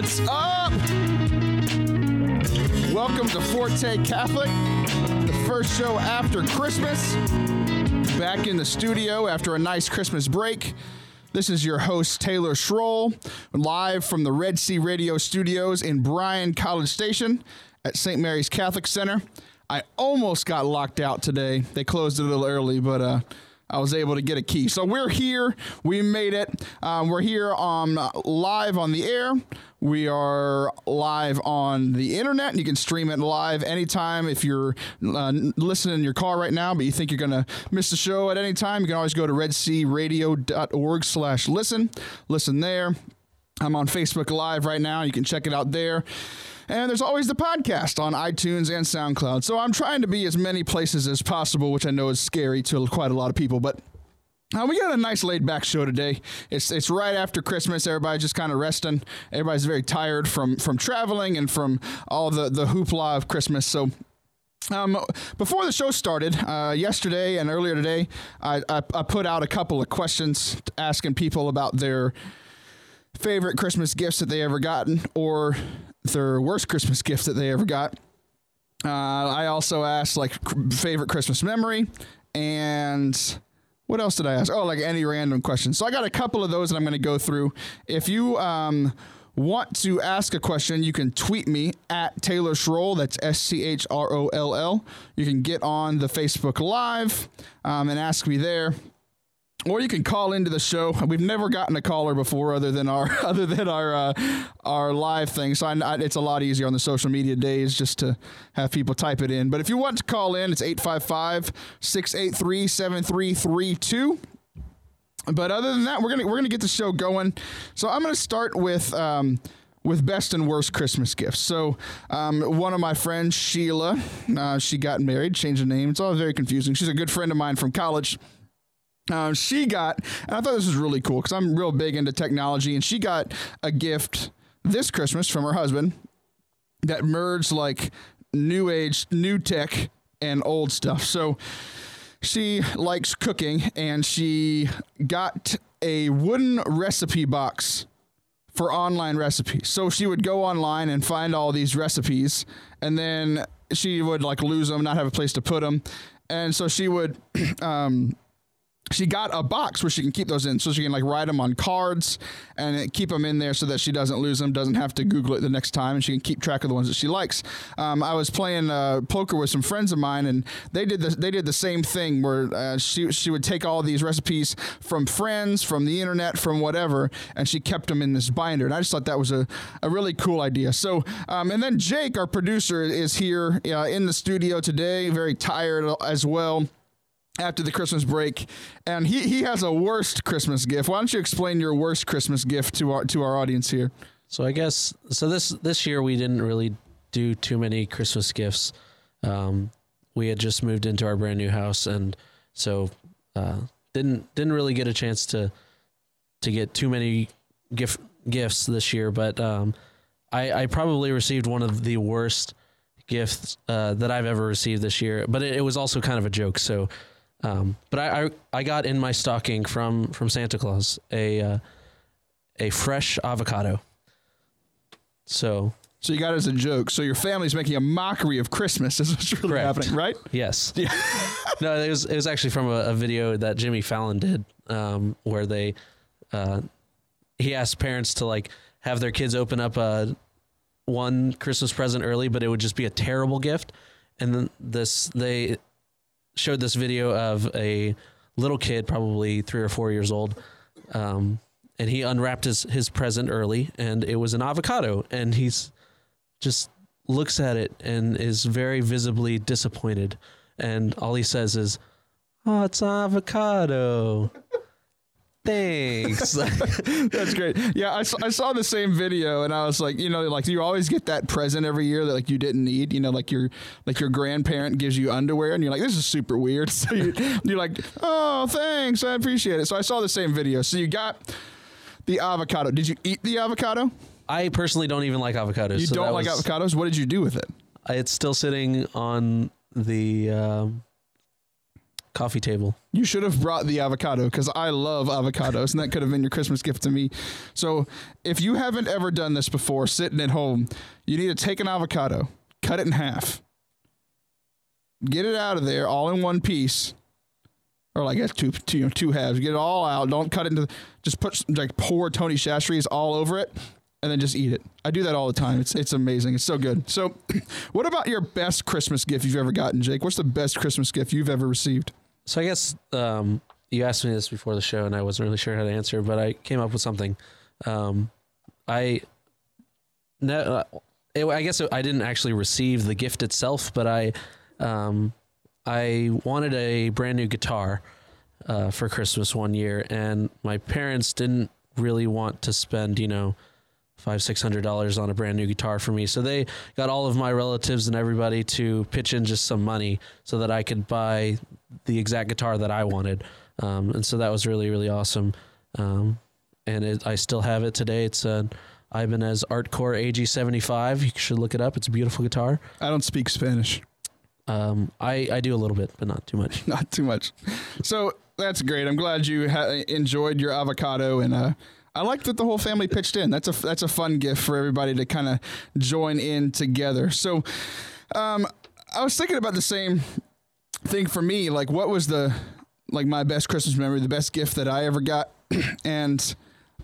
What's up? Welcome to Forte Catholic, the first show after Christmas. Back in the studio after a nice Christmas break. This is your host, Taylor Schroll, live from the Red Sea Radio studios in Bryan College Station at St. Mary's Catholic Center. I almost got locked out today. They closed it a little early, but uh, I was able to get a key. So we're here. We made it. Um, we're here on uh, live on the air. We are live on the internet. You can stream it live anytime. If you're uh, listening in your car right now, but you think you're going to miss the show at any time, you can always go to redsearadio.org slash listen. Listen there. I'm on Facebook Live right now. You can check it out there. And there's always the podcast on iTunes and SoundCloud. So I'm trying to be as many places as possible, which I know is scary to quite a lot of people. But uh, we got a nice laid back show today. It's it's right after Christmas. Everybody's just kind of resting. Everybody's very tired from from traveling and from all the the hoopla of Christmas. So um, before the show started, uh, yesterday and earlier today, I, I, I, put out a couple of questions asking people about their favorite Christmas gifts that they ever gotten or their worst Christmas gift that they ever got. Uh, I also asked like favorite Christmas memory and what else did I ask? Oh, like any random question. So I got a couple of those that I'm going to go through. If you um, want to ask a question, you can tweet me at Taylor Schroll. That's S C H R O L L. You can get on the Facebook Live um, and ask me there or you can call into the show. We've never gotten a caller before, other than our other than our uh, our live thing. So I, I, it's a lot easier on the social media days just to have people type it in. But if you want to call in, it's 855-683-7332. But other than that, we're gonna we're gonna get the show going. So I'm gonna start with. Um, with best and worst Christmas gifts. So, um, one of my friends, Sheila, uh, she got married, changed the name. It's all very confusing. She's a good friend of mine from college um, she got, and I thought this was really cool because I'm real big into technology, and she got a gift this Christmas from her husband that merged like new age, new tech, and old stuff. So she likes cooking, and she got a wooden recipe box for online recipes. So she would go online and find all these recipes, and then she would like lose them, not have a place to put them, and so she would. Um, she got a box where she can keep those in so she can like write them on cards and keep them in there so that she doesn't lose them doesn't have to google it the next time and she can keep track of the ones that she likes. Um, i was playing uh, poker with some friends of mine and they did the, they did the same thing where uh, she, she would take all these recipes from friends from the internet from whatever and she kept them in this binder and i just thought that was a, a really cool idea. So um, and then jake our producer is here uh, in the studio today very tired as well after the Christmas break, and he, he has a worst Christmas gift. Why don't you explain your worst Christmas gift to our to our audience here? So I guess so. This this year we didn't really do too many Christmas gifts. Um, we had just moved into our brand new house, and so uh, didn't didn't really get a chance to to get too many gift gifts this year. But um, I, I probably received one of the worst gifts uh, that I've ever received this year. But it, it was also kind of a joke. So um, but I, I, I got in my stocking from from Santa Claus a uh, a fresh avocado. So so you got it as a joke. So your family's making a mockery of Christmas. Is what's really correct. happening, right? Yes. Yeah. no, it was it was actually from a, a video that Jimmy Fallon did, um, where they uh, he asked parents to like have their kids open up a one Christmas present early, but it would just be a terrible gift. And then this they showed this video of a little kid, probably three or four years old, um, and he unwrapped his his present early, and it was an avocado, and he's just looks at it and is very visibly disappointed, and all he says is, "Oh, it's avocado." Thanks. That's great. Yeah, I, I saw the same video and I was like, you know, like do you always get that present every year that like you didn't need. You know, like your like your grandparent gives you underwear and you're like, this is super weird. So you, you're like, oh, thanks, I appreciate it. So I saw the same video. So you got the avocado. Did you eat the avocado? I personally don't even like avocados. You so don't like was, avocados? What did you do with it? It's still sitting on the. Um, coffee table. You should have brought the avocado because I love avocados, and that could have been your Christmas gift to me. So, if you haven't ever done this before, sitting at home, you need to take an avocado, cut it in half, get it out of there all in one piece, or like that's two, two, you know, two halves. Get it all out. Don't cut it into. Just put like pour Tony Chachere's all over it, and then just eat it. I do that all the time. It's it's amazing. It's so good. So, what about your best Christmas gift you've ever gotten, Jake? What's the best Christmas gift you've ever received? So I guess um, you asked me this before the show, and I wasn't really sure how to answer, but I came up with something. Um, I no, uh, it, I guess I didn't actually receive the gift itself, but I um, I wanted a brand new guitar uh, for Christmas one year, and my parents didn't really want to spend, you know, five six hundred dollars on a brand new guitar for me. So they got all of my relatives and everybody to pitch in just some money so that I could buy the exact guitar that I wanted. Um, and so that was really really awesome. Um, and it, I still have it today. It's an Ibanez Artcore AG75. You should look it up. It's a beautiful guitar. I don't speak Spanish. Um, I I do a little bit, but not too much. Not too much. So that's great. I'm glad you ha- enjoyed your avocado, and uh, I like that the whole family pitched in. That's a that's a fun gift for everybody to kind of join in together. So, um, I was thinking about the same thing for me. Like, what was the like my best Christmas memory, the best gift that I ever got, and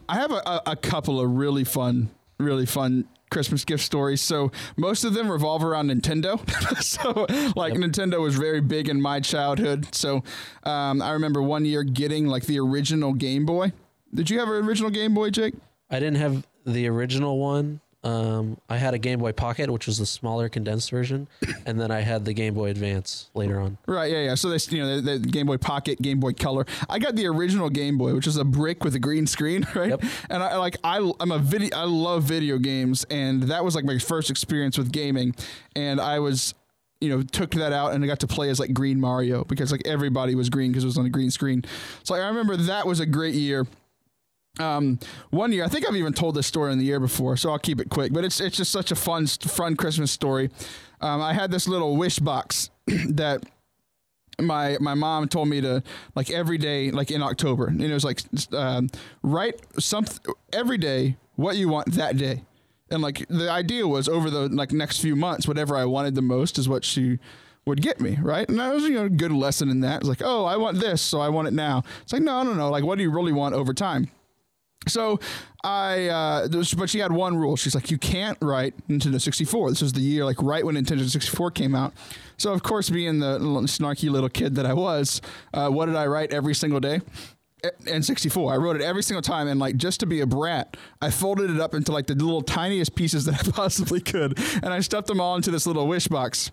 I have a, a, a couple of really fun, really fun Christmas gift stories. So most of them revolve around Nintendo. so like yep. Nintendo was very big in my childhood. So um, I remember one year getting like the original Game Boy. Did you have an original Game Boy, Jake? I didn't have the original one. Um, I had a Game Boy Pocket, which was the smaller condensed version, and then I had the Game Boy Advance later on. Right, yeah, yeah. So they, you know, the, the Game Boy Pocket, Game Boy Color. I got the original Game Boy, which is a brick with a green screen, right? Yep. And I like, I, I'm a video, I love video games, and that was like my first experience with gaming, and I was you know, took that out and I got to play as like Green Mario because like everybody was green because it was on a green screen. So I remember that was a great year. Um, one year, I think I've even told this story in the year before, so I'll keep it quick. But it's it's just such a fun fun Christmas story. Um, I had this little wish box that my my mom told me to like every day, like in October, and it was like um, write something every day what you want that day, and like the idea was over the like next few months, whatever I wanted the most is what she would get me, right? And that was, you know, a good lesson in that. It's like, oh, I want this, so I want it now. It's like, no, no, no. Like, what do you really want over time? So I, uh, but she had one rule. She's like, you can't write Nintendo 64. This was the year, like right when Nintendo 64 came out. So of course, being the snarky little kid that I was, uh, what did I write every single day? N64. I wrote it every single time, and like just to be a brat, I folded it up into like the little tiniest pieces that I possibly could, and I stuffed them all into this little wish box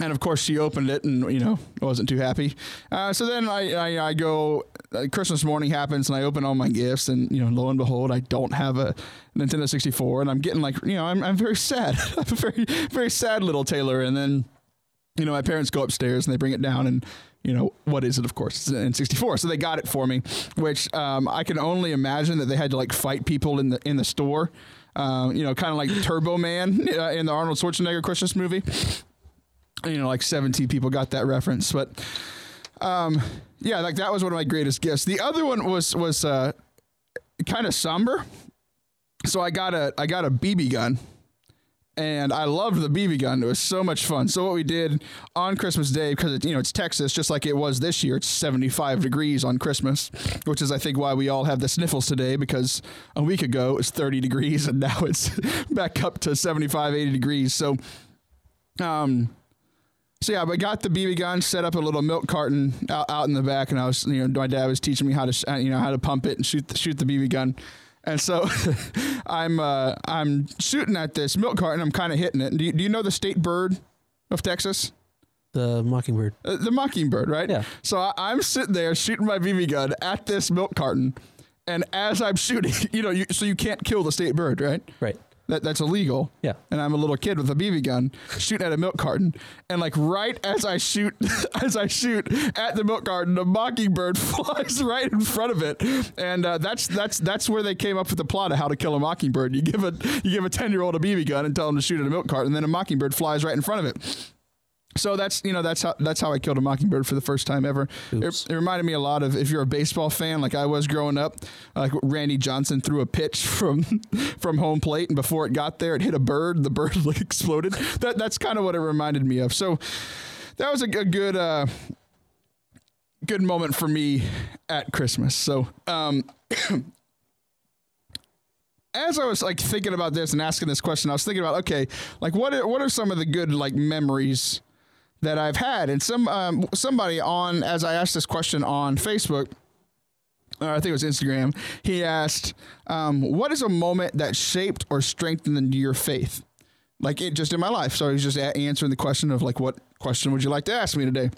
and of course she opened it and you know wasn't too happy. Uh, so then I, I, I go uh, christmas morning happens and i open all my gifts and you know lo and behold i don't have a nintendo 64 and i'm getting like you know i'm, I'm very sad. I'm a very very sad little taylor. And then you know my parents go upstairs and they bring it down and you know what is it? Of course it's an n64 so they got it for me which um, i can only imagine that they had to like fight people in the in the store. Um, you know, kind of like Turbo Man uh, in the Arnold Schwarzenegger Christmas movie you know, like 17 people got that reference, but um, yeah, like that was one of my greatest gifts. The other one was was uh, kind of somber, so I got a I got a BB gun, and I loved the BB gun. It was so much fun. So what we did on Christmas Day, because you know it's Texas, just like it was this year. It's 75 degrees on Christmas, which is I think why we all have the sniffles today. Because a week ago it was 30 degrees, and now it's back up to 75, 80 degrees. So, um so yeah, I got the BB gun, set up a little milk carton out, out in the back, and I was, you know, my dad was teaching me how to, uh, you know, how to pump it and shoot the, shoot the BB gun. And so I'm uh, I'm shooting at this milk carton. I'm kind of hitting it. Do you, do you know the state bird of Texas? The mockingbird. Uh, the mockingbird, right? Yeah. So I, I'm sitting there shooting my BB gun at this milk carton, and as I'm shooting, you know, you, so you can't kill the state bird, right? Right. That, that's illegal. Yeah. And I'm a little kid with a BB gun shooting at a milk carton. And like right as I shoot as I shoot at the milk carton, a mockingbird flies right in front of it. And uh, that's that's that's where they came up with the plot of how to kill a mockingbird. You give a you give a ten year old a BB gun and tell him to shoot at a milk carton, and then a mockingbird flies right in front of it. So that's you know that's how that's how I killed a mockingbird for the first time ever. It, it reminded me a lot of if you're a baseball fan like I was growing up, like Randy Johnson threw a pitch from from home plate and before it got there it hit a bird. The bird like exploded. That that's kind of what it reminded me of. So that was a good uh, good moment for me at Christmas. So um, as I was like thinking about this and asking this question, I was thinking about okay, like what are, what are some of the good like memories that I've had? And some um, somebody on as I asked this question on Facebook, or I think it was Instagram, he asked, um, "What is a moment that shaped or strengthened your faith?" Like it just in my life. So he's just a- answering the question of like, "What question would you like to ask me today?"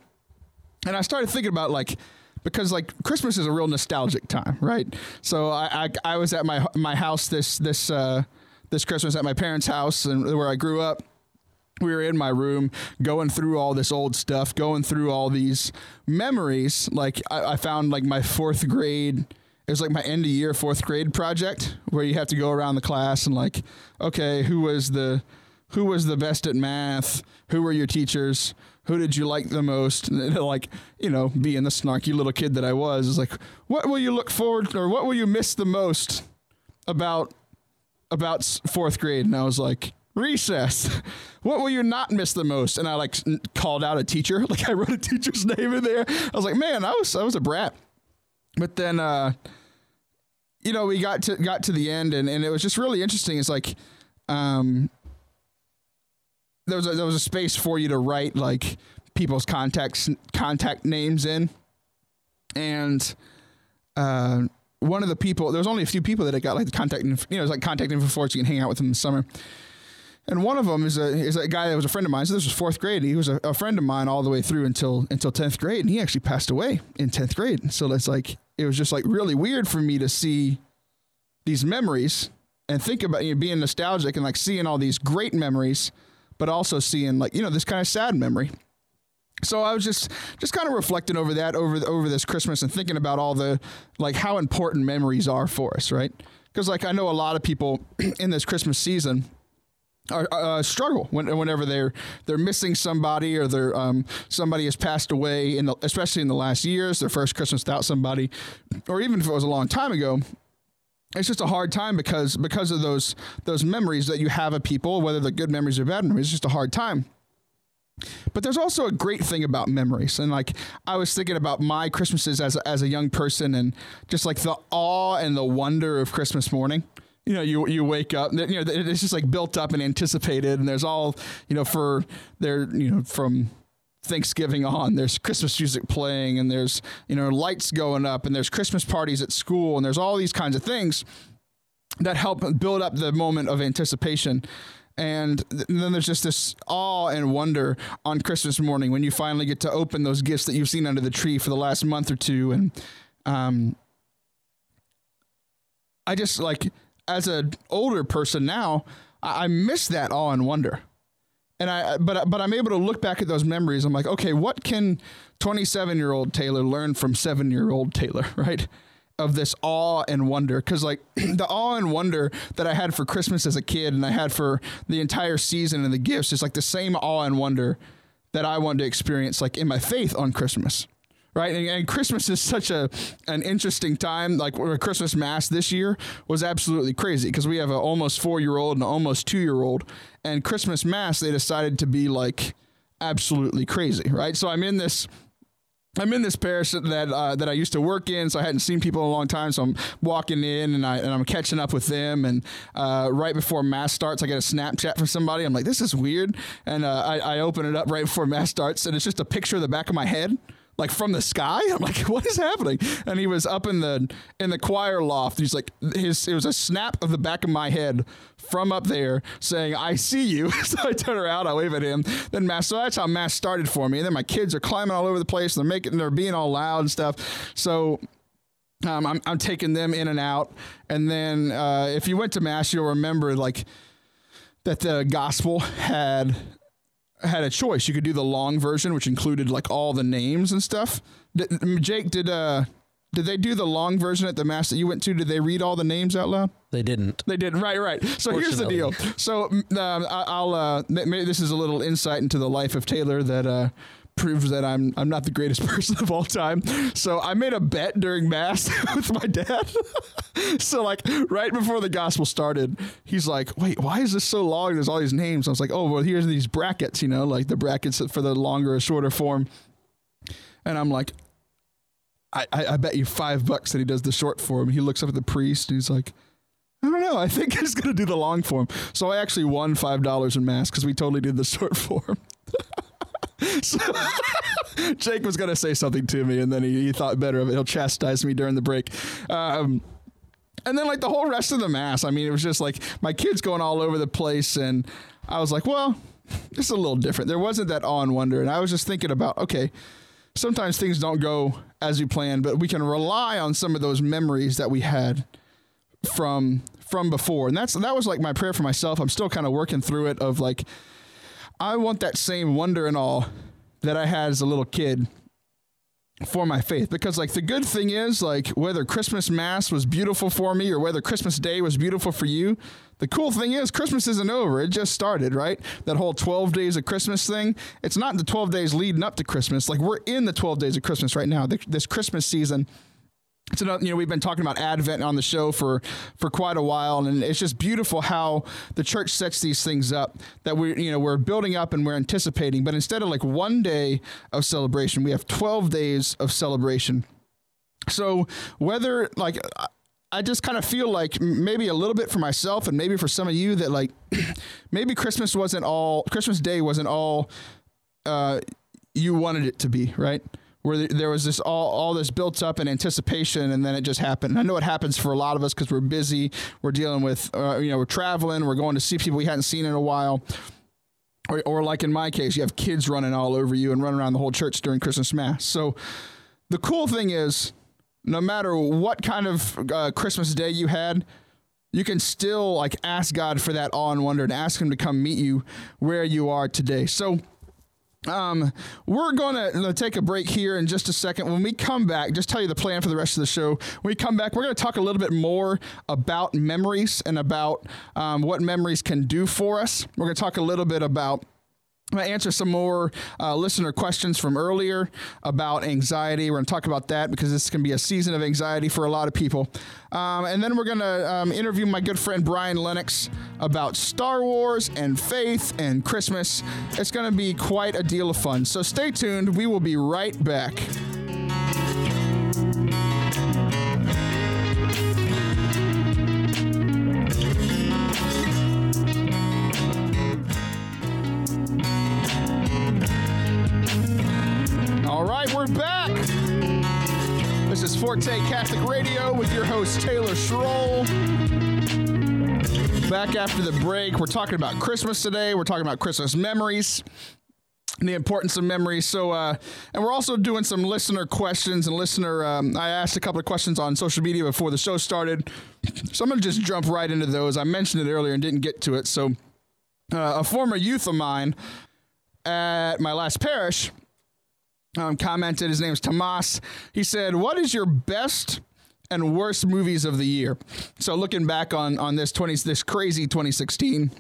and I started thinking about like because like Christmas is a real nostalgic time, right? So I I, I was at my my house this this uh, this Christmas at my parents' house and where I grew up. We were in my room going through all this old stuff, going through all these memories. Like I, I found like my fourth grade. It was like my end of year fourth grade project where you have to go around the class and like, okay, who was the who was the best at math? Who were your teachers? Who did you like the most? And like, you know, being the snarky little kid that I was, is like, what will you look forward to, or what will you miss the most about about fourth grade? And I was like, recess. What will you not miss the most? And I like called out a teacher. Like I wrote a teacher's name in there. I was like, man, I was I was a brat. But then uh you know, we got to got to the end and, and it was just really interesting. It's like um there was a, there was a space for you to write like people's contacts contact names in, and uh, one of the people there was only a few people that had got like the contact you know it was like contact info for so you can hang out with them in the summer. And one of them is a is a guy that was a friend of mine. So this was fourth grade. He was a, a friend of mine all the way through until until tenth grade, and he actually passed away in tenth grade. So it's like it was just like really weird for me to see these memories and think about you know, being nostalgic and like seeing all these great memories, but also seeing like you know this kind of sad memory. So I was just just kind of reflecting over that over over this Christmas and thinking about all the like how important memories are for us, right? Because like I know a lot of people in this Christmas season are, uh, struggle when, whenever they're they're missing somebody or they're um, somebody has passed away in the, especially in the last years, their first Christmas without somebody, or even if it was a long time ago it's just a hard time because because of those those memories that you have of people, whether they're good memories or bad memories. It's just a hard time. But there's also a great thing about memories, and like I was thinking about my Christmases as a, as a young person, and just like the awe and the wonder of Christmas morning. You know, you you wake up, you know, it's just like built up and anticipated, and there's all you know for there, you know, from Thanksgiving on. There's Christmas music playing, and there's you know lights going up, and there's Christmas parties at school, and there's all these kinds of things that help build up the moment of anticipation. And th- then there's just this awe and wonder on Christmas morning when you finally get to open those gifts that you've seen under the tree for the last month or two. And um, I just like, as an older person now, I, I miss that awe and wonder and I but but I'm able to look back at those memories. I'm like, okay, what can 27 year old Taylor learn from seven year old Taylor, right? Of this awe and wonder, because like the awe and wonder that I had for Christmas as a kid, and I had for the entire season and the gifts, is like the same awe and wonder that I wanted to experience, like in my faith on Christmas right? And, and Christmas is such a an interesting time. Like Christmas mass this year was absolutely crazy because we have an almost four year old and an almost two year old, and Christmas mass they decided to be like absolutely crazy, right? So I'm in this. I'm in this parish that uh, that I used to work in, so I hadn't seen people in a long time. So I'm walking in and I and I'm catching up with them. And uh, right before mass starts, I get a Snapchat from somebody. I'm like, this is weird. And uh, I, I open it up right before mass starts, and it's just a picture of the back of my head like from the sky. I'm like, what is happening? And he was up in the in the choir loft. He's like, his it was a snap of the back of my head from up there saying, "I see you." so I turn around, I wave at him. Then mass. So that's how mass started for me. And then my kids are climbing all over the place. And they're making, they're being all loud and stuff. So. Um, I'm, I'm taking them in and out, and then uh, if you went to mass, you'll remember like that the gospel had had a choice. You could do the long version, which included like all the names and stuff. Did, Jake, did uh Did they do the long version at the mass that you went to? Did they read all the names out loud? They didn't. They didn't. right, right. So here's the deal. So um, I- I'll uh, maybe this is a little insight into the life of Taylor that uh, proves that I'm I'm not the greatest person of all time. So I made a bet during mass with my dad. so like right before the gospel started, he's like, "Wait, why is this so long? There's all these names." I was like, "Oh, well, here's these brackets. You know, like the brackets for the longer or shorter form." And I'm like, I, I, I bet you five bucks that he does the short form. He looks up at the priest and he's like, I don't know. I think he's going to do the long form. So I actually won $5 in mass because we totally did the short form. So Jake was going to say something to me and then he, he, thought better of it. He'll chastise me during the break. Um, and then like the whole rest of the mass, I mean, it was just like my kids going all over the place. And I was like, well, it's a little different. There wasn't that awe and wonder. And I was just thinking about, okay, sometimes things don't go as we planned, but we can rely on some of those memories that we had from from before. And that's that was like my prayer for myself. I'm still kind of working through it of like I want that same wonder and all that I had as a little kid for my faith. Because like the good thing is like whether christmas mass was beautiful for me or whether christmas day was beautiful for you the cool thing is christmas isn't over. It just started right? That whole 12 days of christmas thing it's not the 12 days leading up to christmas. Like we're in the 12 days of christmas right now. This christmas season it's another, you know, we've been talking about Advent on the show for for quite a while, and it's just beautiful how the church sets these things up that we, you know, we're building up and we're anticipating. But instead of like one day of celebration, we have twelve days of celebration. So whether like I just kind of feel like maybe a little bit for myself and maybe for some of you that like maybe Christmas wasn't all Christmas Day wasn't all uh, you wanted it to be, right? Where there was this all, all this built up in anticipation and then it just happened. And I know it happens for a lot of us because we're busy, we're dealing with, uh, you know, we're traveling, we're going to see people we hadn't seen in a while. Or, or like in my case, you have kids running all over you and running around the whole church during Christmas Mass. So the cool thing is, no matter what kind of uh, Christmas day you had, you can still like ask God for that awe and wonder and ask Him to come meet you where you are today. So, um, we're going to take a break here in just a second. When we come back, just tell you the plan for the rest of the show. When we come back, we're going to talk a little bit more about memories and about um, what memories can do for us. We're going to talk a little bit about answer some more uh, listener questions from earlier about anxiety. We're going to talk about that because this can be a season of anxiety for a lot of people. Um, and then we're going to um, interview my good friend Brian Lennox about Star Wars and faith and Christmas. It's going to be quite a deal of fun. So stay tuned. We will be right back. We're back. This is Forte Catholic Radio with your host, Taylor Schroll. Back after the break, we're talking about Christmas today. We're talking about Christmas memories and the importance of memories. So, uh, and we're also doing some listener questions and listener. Um, I asked a couple of questions on social media before the show started, so I'm to just jump right into those. I mentioned it earlier and didn't get to it. So, uh, a former youth of mine at my last parish um, commented. His name is Tomas. He said, "What is your best and worst movies of the year?" So looking back on on this twenty this crazy 2016,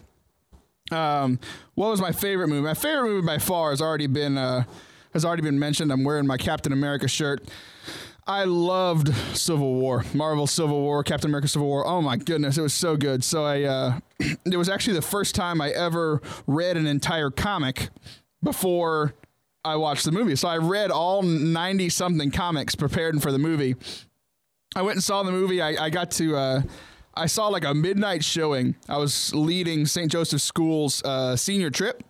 um, what was my favorite movie? My favorite movie by far has already been uh, has already been mentioned. I'm wearing my Captain America shirt. I loved Civil War, Marvel Civil War, Captain America Civil War. Oh my goodness, it was so good. So I, uh, it was actually the first time I ever read an entire comic before I watched the movie. So I read all 90 something comics prepared for the movie. I went and saw the movie. I, I got to, uh, I saw like a midnight showing. I was leading St. Joseph School's uh, senior trip.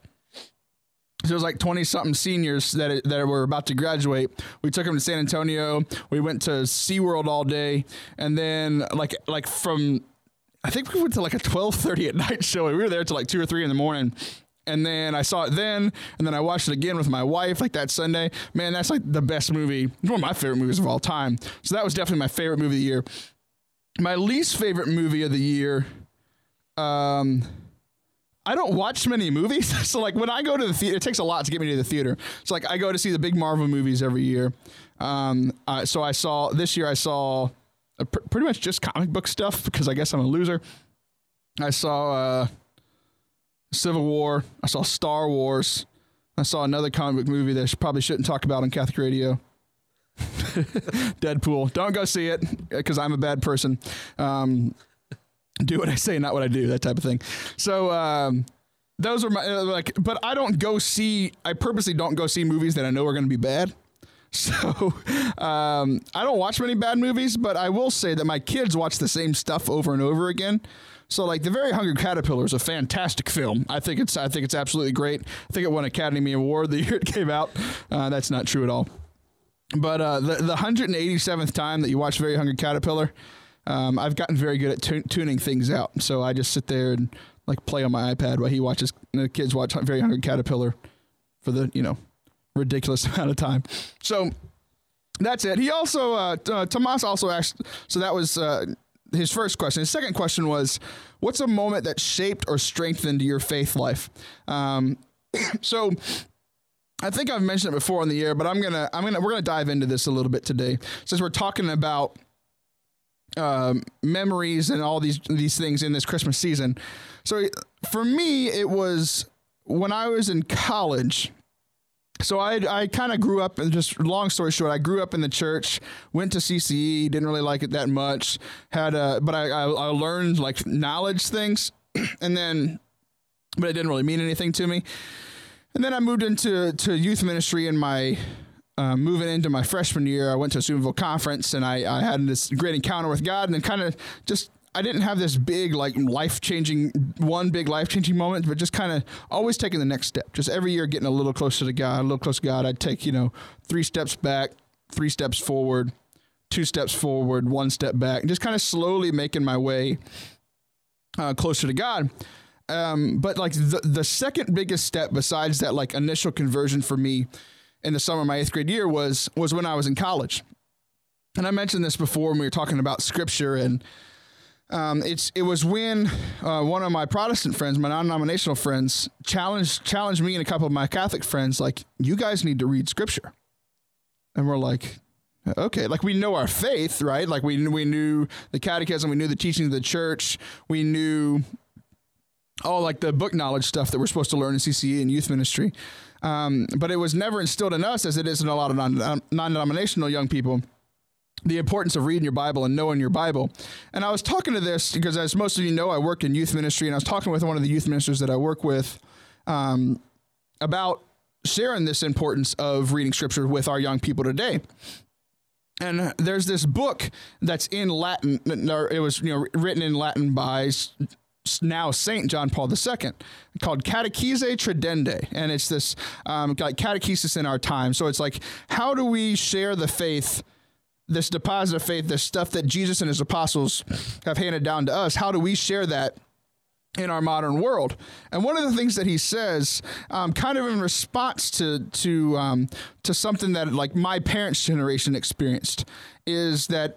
So it was like 20 something seniors that, that were about to graduate. We took them to San Antonio. We went to SeaWorld all day. And then like, like from, I think we went to like a 1230 at night showing. We were there till like two or three in the morning and then I saw it then, and then I watched it again with my wife like that Sunday. Man, that's like the best movie, one of my favorite movies of all time. So that was definitely my favorite movie of the year. My least favorite movie of the year, um, I don't watch many movies. so like when I go to the theater, it takes a lot to get me to the theater. So like I go to see the big Marvel movies every year. Um, uh, so I saw this year I saw uh, pr- pretty much just comic book stuff because I guess I'm a loser. I saw uh, Civil War. I saw Star Wars. I saw another comic book movie that I probably shouldn't talk about on Catholic radio. Deadpool. Don't go see it because I'm a bad person. Um, do what I say, not what I do, that type of thing. So, um, those are my, uh, like, but I don't go see, I purposely don't go see movies that I know are going to be bad. So, um, I don't watch many bad movies, but I will say that my kids watch the same stuff over and over again. So like the Very Hungry Caterpillar is a fantastic film. I think it's I think it's absolutely great. I think it won Academy Award the year it came out. Uh, that's not true at all. But uh, the the 187th time that you watch Very Hungry Caterpillar, um, I've gotten very good at tu- tuning things out. So I just sit there and like play on my iPad while he watches the kids watch Very Hungry Caterpillar for the you know ridiculous amount of time. So that's it. He also uh, uh, Tomas also asked. So that was. Uh, his first question. His second question was, "What's a moment that shaped or strengthened your faith life?" Um, so, I think I've mentioned it before on the air, but I'm gonna I'm gonna we're gonna dive into this a little bit today since we're talking about um, memories and all these these things in this Christmas season. So, for me, it was when I was in college so I I kind of grew up and just long story short, I grew up in the church, went to CCE, didn't really like it that much. Had a but I I, I learned like knowledge things, and then but it didn't really mean anything to me. And then I moved into to youth ministry in my uh, moving into my freshman year. I went to a Steubenville conference and I, I had this great encounter with God and then kind of just I didn't have this big like life changing one big life changing moment, but just kind of always taking the next step. Just every year getting a little closer to God, a little closer to God. I'd take you know three steps back, three steps forward, two steps forward, one step back, and just kind of slowly making my way uh, closer to God. Um, but like the the second biggest step besides that like initial conversion for me in the summer of my eighth grade year was was when I was in college. And I mentioned this before when we were talking about scripture and um, it's it was when uh, one of my Protestant friends, my non-denominational friends, challenged challenged me and a couple of my Catholic friends, like, you guys need to read Scripture, and we're like, okay, like we know our faith, right? Like we we knew the Catechism, we knew the teaching of the Church, we knew all like the book knowledge stuff that we're supposed to learn in CCE and youth ministry, um, but it was never instilled in us as it is in a lot of non- non-denominational young people the importance of reading your Bible and knowing your Bible. And I was talking to this because, as most of you know, I work in youth ministry, and I was talking with one of the youth ministers that I work with um, about sharing this importance of reading Scripture with our young people today. And there's this book that's in Latin. It was you know written in Latin by now Saint John Paul II, called Catechesi Tradendae, and it's this um, catechesis in our time. So it's like, how do we share the faith? This deposit of faith, this stuff that Jesus and his apostles have handed down to us, how do we share that in our modern world? And one of the things that he says, um, kind of in response to to um, to something that like my parents' generation experienced, is that.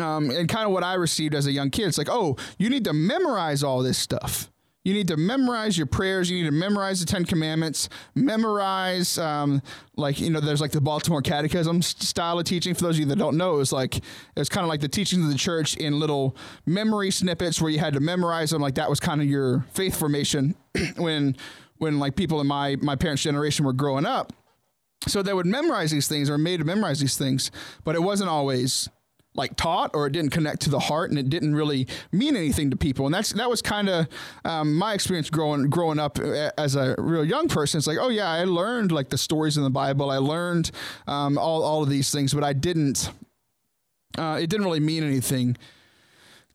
Um, and kind of what I received as a young kid, it's like, oh, you need to memorize all this stuff. You need to memorize your prayers. You need to memorize the Ten Commandments. Memorize, um, like you know, there's like the Baltimore Catechism style of teaching. For those of you that don't know, it's like it's kind of like the teachings of the church in little memory snippets where you had to memorize them. Like that was kind of your faith formation when when like people in my my parents' generation were growing up. So they would memorize these things or made to memorize these things, but it wasn't always like taught or it didn't connect to the heart and it didn't really mean anything to people and that's that was kind of um, my experience growing growing up uh, as a real young person it's like oh yeah i learned like the stories in the bible i learned um, all, all of these things but i didn't uh, it didn't really mean anything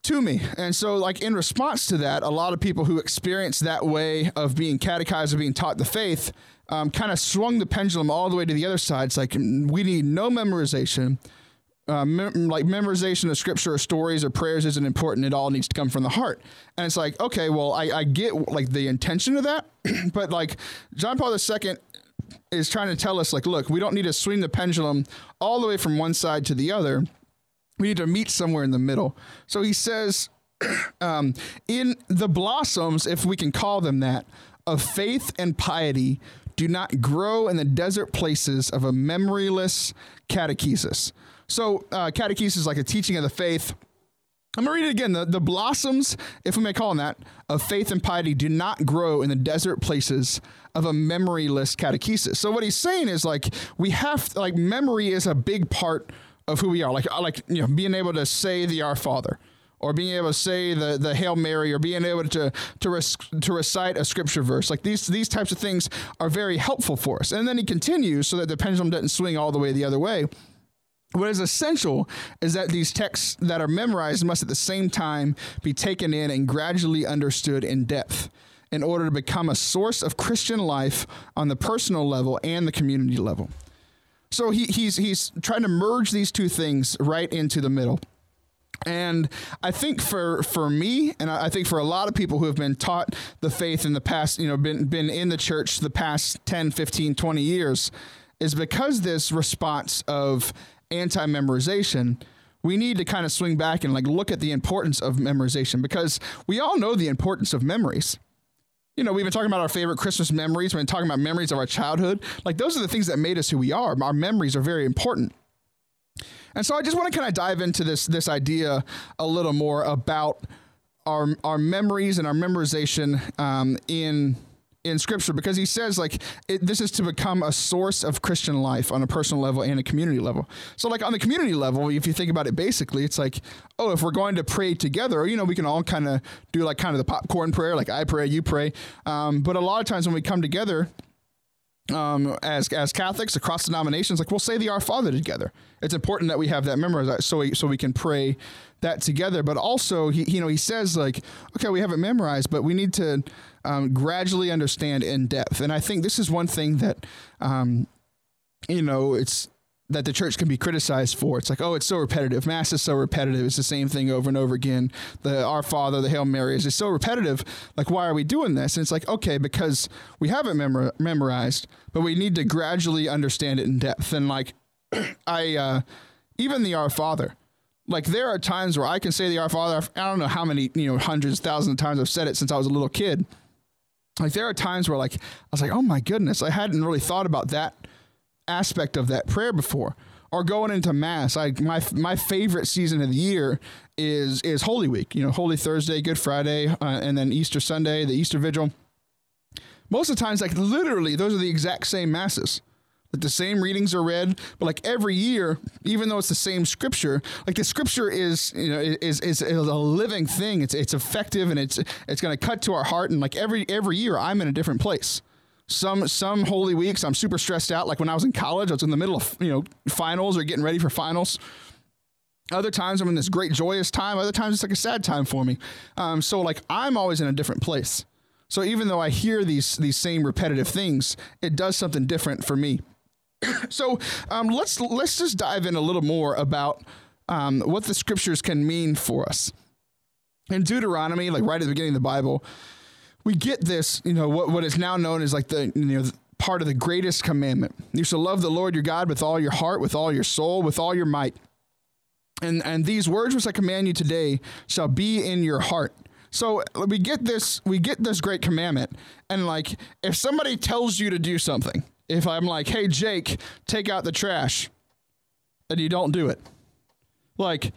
to me. And so, like, in response to that, a lot of people who experience that way of being catechized or being taught the faith um, kind of swung the pendulum all the way to the other side. It's like, we need no memorization uh, mem- like memorization of scripture or stories or prayers isn't important. It all needs to come from the heart. And it's like, okay, well, I, I get like the intention of that, but like John Paul II is trying to tell us, like, look, we don't need to swing the pendulum all the way from one side to the other. We need to meet somewhere in the middle. So he says, um, in the blossoms, if we can call them that, of faith and piety do not grow in the desert places of a memoryless catechesis. So, uh, catechesis is like a teaching of the faith. I'm going to read it again. The, the blossoms, if we may call them that, of faith and piety do not grow in the desert places of a memoryless catechesis. So, what he's saying is like, we have, like, memory is a big part of who we are. Like, like, you know, being able to say the Our Father or being able to say the, the Hail Mary, or being able to to, res, to recite a scripture verse. Like these these types of things are very helpful for us. And then he continues so that the pendulum doesn't swing all the way the other way. What is essential is that these texts that are memorized must at the same time be taken in and gradually understood in depth in order to become a source of Christian life on the personal level and the community level. So he, he's he's trying to merge these two things right into the middle. And I think for for me, and I think for a lot of people who have been taught the faith in the past, you know, been been in the church the past 10, 15, 20 years, is because this response of anti-memorization, we need to kind of swing back and like look at the importance of memorization because we all know the importance of memories. You know, we've been talking about our favorite Christmas memories, we've been talking about memories of our childhood. Like those are the things that made us who we are. Our memories are very important. And so I just want to kind of dive into this this idea a little more about our our memories and our memorization um, in in scripture because he says like it, this is to become a source of christian life on a personal level and a community level so like on the community level if you think about it basically it's like oh if we're going to pray together you know we can all kind of do like kind of the popcorn prayer like i pray you pray um, but a lot of times when we come together um, as as Catholics across denominations, like we'll say the Our Father together. It's important that we have that memorized so we, so we can pray that together. But also, he you know he says like, okay, we have it memorized, but we need to um, gradually understand in depth. And I think this is one thing that um, you know it's that the church can be criticized for. It's like, oh, it's so repetitive. Mass is so repetitive. It's the same thing over and over again. The Our Father, the Hail Mary is so repetitive. Like, why are we doing this? And it's like, okay, because we have it memor- memorized, but we need to gradually understand it in depth. And like, I, uh, even the Our Father, like there are times where I can say the Our Father. I don't know how many, you know, hundreds, thousands of times I've said it since I was a little kid. Like there are times where like I was like, oh my goodness, I hadn't really thought about that aspect of that prayer before. Or going into mass I my my favorite season of the year is is Holy Week you know Holy Thursday Good Friday uh, and then Easter Sunday the Easter Vigil. Most of the times like literally those are the exact same masses like the same readings are read but like every year even though it's the same scripture like the scripture is you know is is, is a living thing it's it's effective and it's it's going to cut to our heart and like every every year I'm in a different place some some holy weeks I'm super stressed out. Like when I was in college, I was in the middle of you know finals or getting ready for finals. Other times I'm in this great joyous time. Other times it's like a sad time for me. Um, so like I'm always in a different place. So even though I hear these these same repetitive things, it does something different for me. so um, let's let's just dive in a little more about um, what the scriptures can mean for us. In Deuteronomy, like right at the beginning of the Bible, we get this, you know, what, what is now known as like the, you know, part of the greatest commandment. You shall love the Lord your God with all your heart, with all your soul, with all your might. And, and these words which I command you today shall be in your heart. So we get this, we get this great commandment. And like, if somebody tells you to do something, if I'm like, hey, Jake, take out the trash, and you don't do it, like,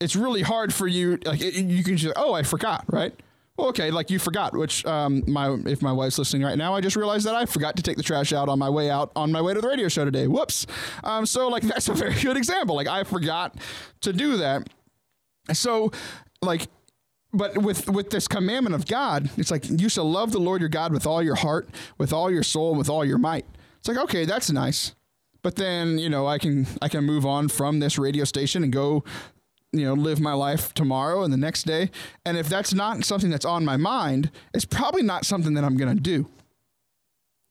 it's really hard for you. Like, it, you can just, oh, I forgot, right? Well, okay, like you forgot, which um, my if my wife's listening right now, I just realized that I forgot to take the trash out on my way out on my way to the radio show today. Whoops. Um, so like that's a very good example. Like I forgot to do that. So like but with with this commandment of God, it's like you shall love the Lord your God with all your heart, with all your soul, with all your might. It's like okay, that's nice. But then, you know, I can I can move on from this radio station and go you know live my life tomorrow and the next day and if that's not something that's on my mind it's probably not something that i'm going to do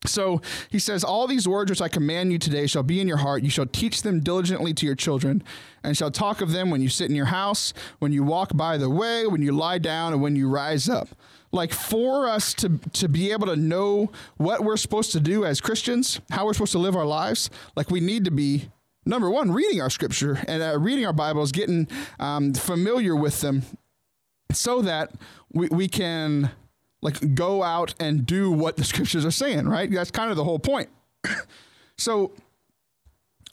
so he says, All these words which I command you today shall be in your heart. You shall teach them diligently to your children, and shall talk of them when you sit in your house, when you walk by the way, when you lie down, and when you rise up. Like for us to, to be able to know what we're supposed to do as Christians, how we're supposed to live our lives, like we need to be number one, reading our scripture and uh, reading our Bibles, getting um, familiar with them so that we, we can like go out and do what the scriptures are saying, right? That's kind of the whole point. so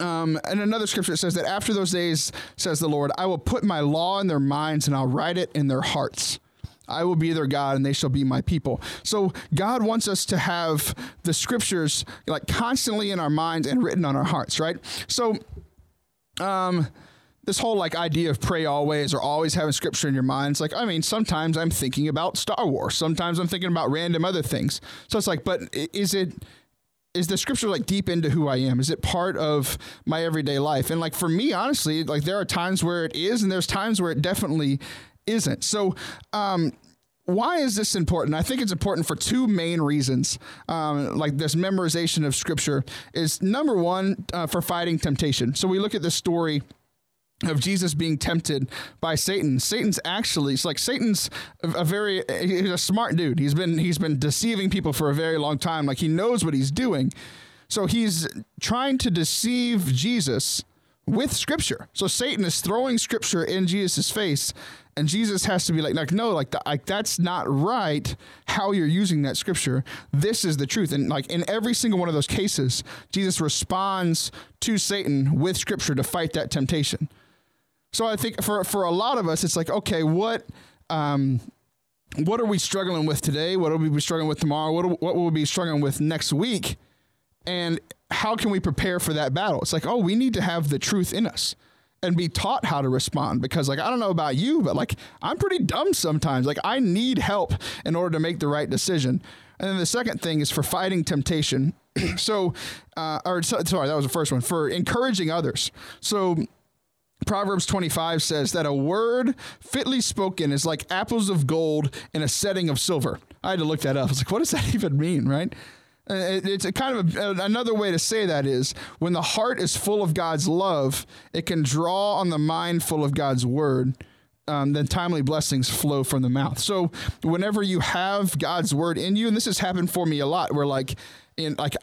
um, and another scripture says that after those days, says the Lord, I will put my law in their minds and I'll write it in their hearts. I will be their God and they shall be my people. So God wants us to have the scriptures like constantly in our minds and written on our hearts, right? So, um, this whole like idea of pray always or always having scripture in your mind. It's like, I mean, sometimes I'm thinking about Star Wars. Sometimes I'm thinking about random other things. So it's like, but is it is the scripture like deep into who I am? Is it part of my everyday life? And like for me, honestly, like there are times where it is, and there's times where it definitely isn't. So, um, why is this important? I think it's important for two main reasons. Um, like this memorization of scripture is number one uh, for fighting temptation. So we look at the story of Jesus being tempted by Satan. Satan's actually it's like Satan's a, very he's a smart dude. He's been he's been deceiving people for a very long time. Like he knows what he's doing. So he's trying to deceive Jesus with scripture. So Satan is throwing scripture in Jesus' face and Jesus has to be like, like no, like, the, like that's not right. How you're using that scripture. This is the truth. And like in every single one of those cases, Jesus responds to Satan with scripture to fight that temptation. So I think for for a lot of us, it's like, okay, what um, what are we struggling with today? What will we be struggling with tomorrow? What what will we be struggling with next week? And how can we prepare for that battle? It's like, oh, we need to have the truth in us and be taught how to respond because like I don't know about you, but like I'm pretty dumb sometimes. Like I need help in order to make the right decision. And then the second thing is for fighting temptation. so, uh, or sorry, that was the first one for encouraging others. So Proverbs 25 says that a word fitly spoken is like apples of gold in a setting of silver. I had to look that up. I was like, what does that even mean, right? Uh, it's a kind of a, another way to say that is when the heart is full of God's love, it can draw on the mind full of God's word. Um, then timely blessings flow from the mouth. So whenever you have God's word in you, and this has happened for me a lot, where like in like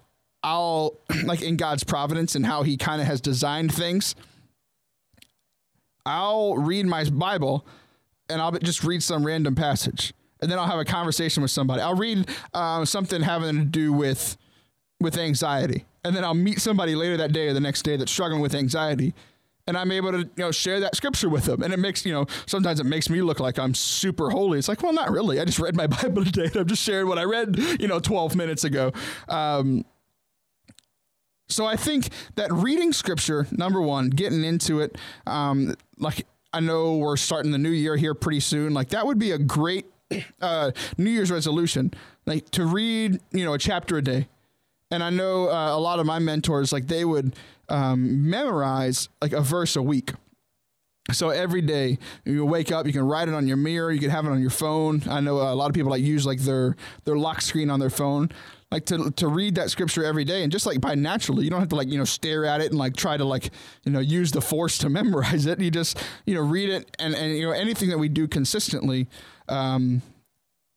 I'll like in God's providence and how He kind of has designed things I'll read my Bible and I'll just read some random passage. And then I'll have a conversation with somebody. I'll read uh, something having to do with with anxiety, and then I'll meet somebody later that day or the next day that's struggling with anxiety, and I'm able to you know share that scripture with them. And it makes you know sometimes it makes me look like I'm super holy. It's like well, not really. I just read my Bible today, and I'm just sharing what I read you know 12 minutes ago. Um, so I think that reading scripture, number one, getting into it, um, like I know we're starting the new year here pretty soon. Like that would be a great uh, New Year's resolution, like to read, you know, a chapter a day. And I know uh, a lot of my mentors, like they would um, memorize like a verse a week. So every day you wake up, you can write it on your mirror, you can have it on your phone. I know a lot of people like use like their their lock screen on their phone like to to read that scripture every day and just like by naturally you don't have to like you know stare at it and like try to like you know use the force to memorize it you just you know read it and and you know anything that we do consistently um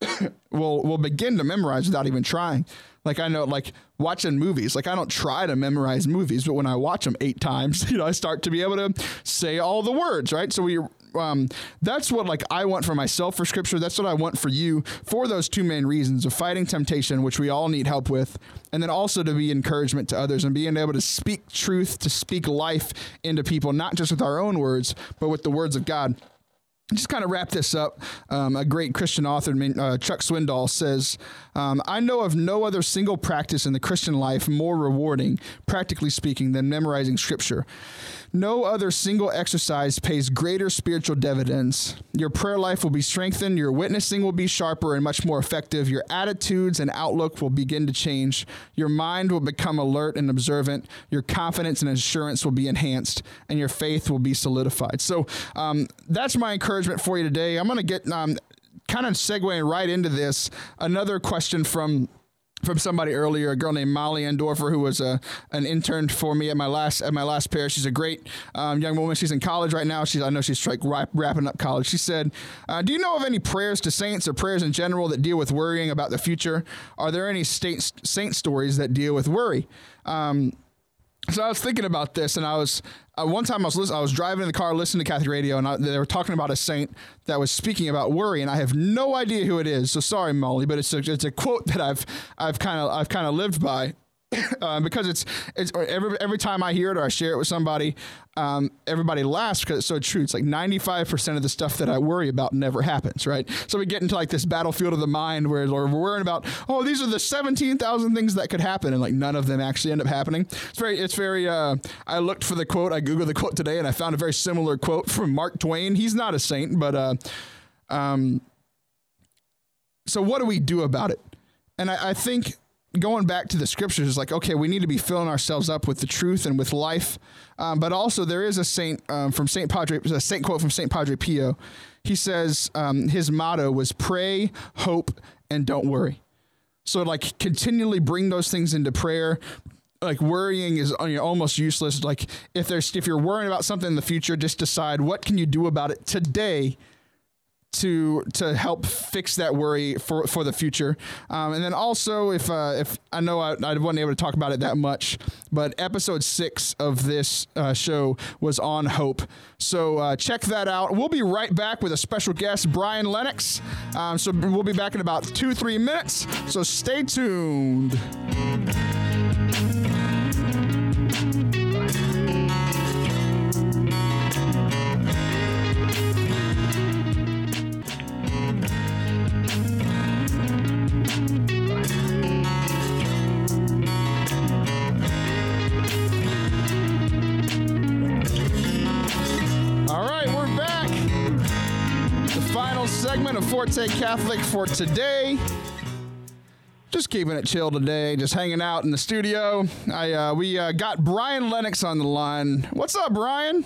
will will begin to memorize without even trying like I know, like watching movies. Like I don't try to memorize movies, but when I watch them eight times, you know, I start to be able to say all the words, right? So we, um, that's what like I want for myself for Scripture. That's what I want for you for those two main reasons of fighting temptation, which we all need help with, and then also to be encouragement to others and being able to speak truth, to speak life into people, not just with our own words, but with the words of God just kind of wrap this up, um, a great Christian author, uh, Chuck Swindoll, says, um, I know of no other single practice in the Christian life more rewarding, practically speaking, than memorizing scripture. No other single exercise pays greater spiritual dividends. Your prayer life will be strengthened, your witnessing will be sharper and much more effective, your attitudes and outlook will begin to change, your mind will become alert and observant, your confidence and assurance will be enhanced, and your faith will be solidified. So um, that's my encouragement for you today. I'm going to get um, kind of segueing right into this. Another question from from somebody earlier, a girl named Molly Endorfer, who was a, an intern for me at my last at my last pair. She's a great um, young woman. She's in college right now. She's I know she's like wrapping up college. She said, uh, "Do you know of any prayers to saints or prayers in general that deal with worrying about the future? Are there any state, saint stories that deal with worry?" Um, So I was thinking about this, and I was uh, one time I was listen, I was driving in the car listening to Catholic radio, and I, they were talking about a saint that was speaking about worry, and I have no idea who it is. So sorry, Molly, but it's a, it's a quote that I've I've kind of I've kind of lived by. Uh, because it's it's every every time I hear it or I share it with somebody, um, everybody laughs because it's so true. It's like ninety five percent of the stuff that I worry about never happens, right? So we get into like this battlefield of the mind where we're worrying about, oh, these are the seventeen thousand things that could happen, and like none of them actually end up happening. It's very it's very. Uh, I looked for the quote. I googled the quote today, and I found a very similar quote from Mark Twain. He's not a saint, but uh, um, so what do we do about it? And I, I think going back to the scriptures is like, okay, we need to be filling ourselves up with the truth and with life. Um, but also, there is a saint um, from Saint Padre, a saint quote from Saint Padre Pio. He says um, his motto was pray, hope, and don't worry. So, like, continually bring those things into prayer. Like worrying is you know, almost useless. Like if there's if you're worrying about something in the future, just decide what can you do about it today to to help fix that worry for for the future. Um, and then also, if uh, if I know I, I wasn't able to talk about it that much, but episode six of this uh, show was on hope. So uh, check that out. We'll be right back with a special guest, Brian Lennox. Um, so we'll be back in about two three minutes. So stay tuned. Forte Catholic for today. Just keeping it chill today, just hanging out in the studio. I uh, we uh, got Brian Lennox on the line. What's up, Brian?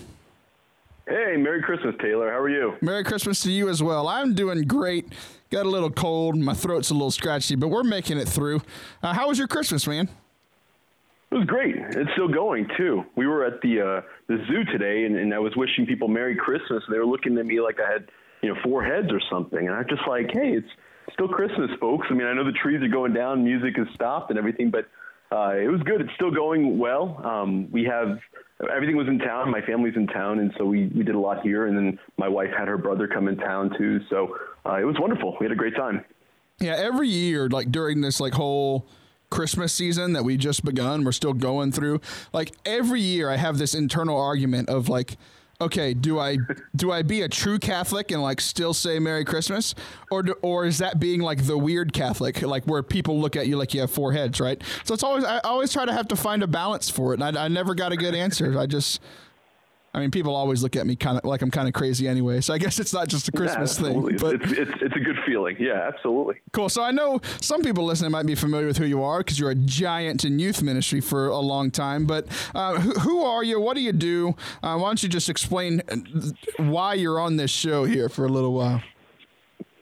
Hey, Merry Christmas, Taylor. How are you? Merry Christmas to you as well. I'm doing great. Got a little cold. My throat's a little scratchy, but we're making it through. Uh, how was your Christmas, man? It was great. It's still going too. We were at the uh, the zoo today, and, and I was wishing people Merry Christmas. They were looking at me like I had you know, four heads or something. And I'm just like, hey, it's still Christmas, folks. I mean, I know the trees are going down, music has stopped and everything, but uh, it was good. It's still going well. Um, we have everything was in town. My family's in town, and so we we did a lot here. And then my wife had her brother come in town too. So uh, it was wonderful. We had a great time. Yeah, every year, like during this like whole Christmas season that we just begun, we're still going through. Like every year, I have this internal argument of like okay, do I do I be a true Catholic and like still say Merry Christmas, or do, or is that being like the weird Catholic, like where people look at you like you have four heads, right? So it's always I always try to have to find a balance for it, and I, I never got a good answer. I just I mean, people always look at me kind of like I'm kind of crazy anyway. So I guess it's not just a Christmas yeah, thing. But it's, it's, it's a good feeling. Yeah, absolutely. Cool. So I know some people listening might be familiar with who you are because you're a giant in youth ministry for a long time. But uh, who, who, are you? What do you do? Uh, why don't you just explain why you're on this show here for a little while?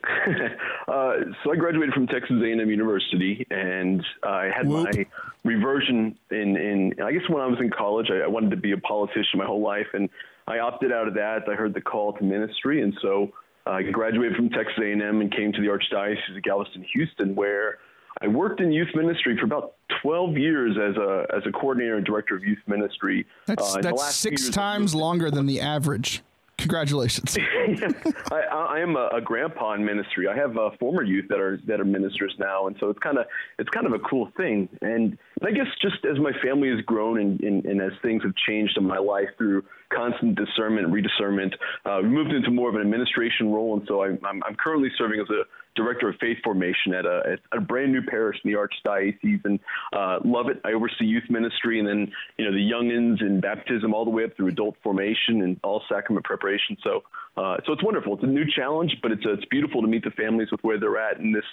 uh, so I graduated from Texas A&M University, and I had Whoop. my reversion in, in. I guess when I was in college, I, I wanted to be a politician my whole life, and I opted out of that. I heard the call to ministry, and so I graduated from Texas A&M and came to the Archdiocese of Galveston, Houston, where I worked in youth ministry for about 12 years as a as a coordinator and director of youth ministry. That's, uh, that's six times longer than the average. Congratulations. I, I, am a, a, grandpa in ministry. I have uh, former youth that are that are ministers now, and so it's kind of it's kind of a cool thing. And I guess just as my family has grown and, and, and as things have changed in my life through constant discernment, rediscernment, uh, moved into more of an administration role, and so I, I'm, I'm currently serving as a director of faith formation at a, at a brand new parish in the Archdiocese, and uh, love it. I oversee youth ministry, and then you know the youngins and baptism all the way up through adult formation and all sacrament preparation. So, uh, so it's wonderful. It's a new challenge, but it's it's beautiful to meet the families with where they're at in this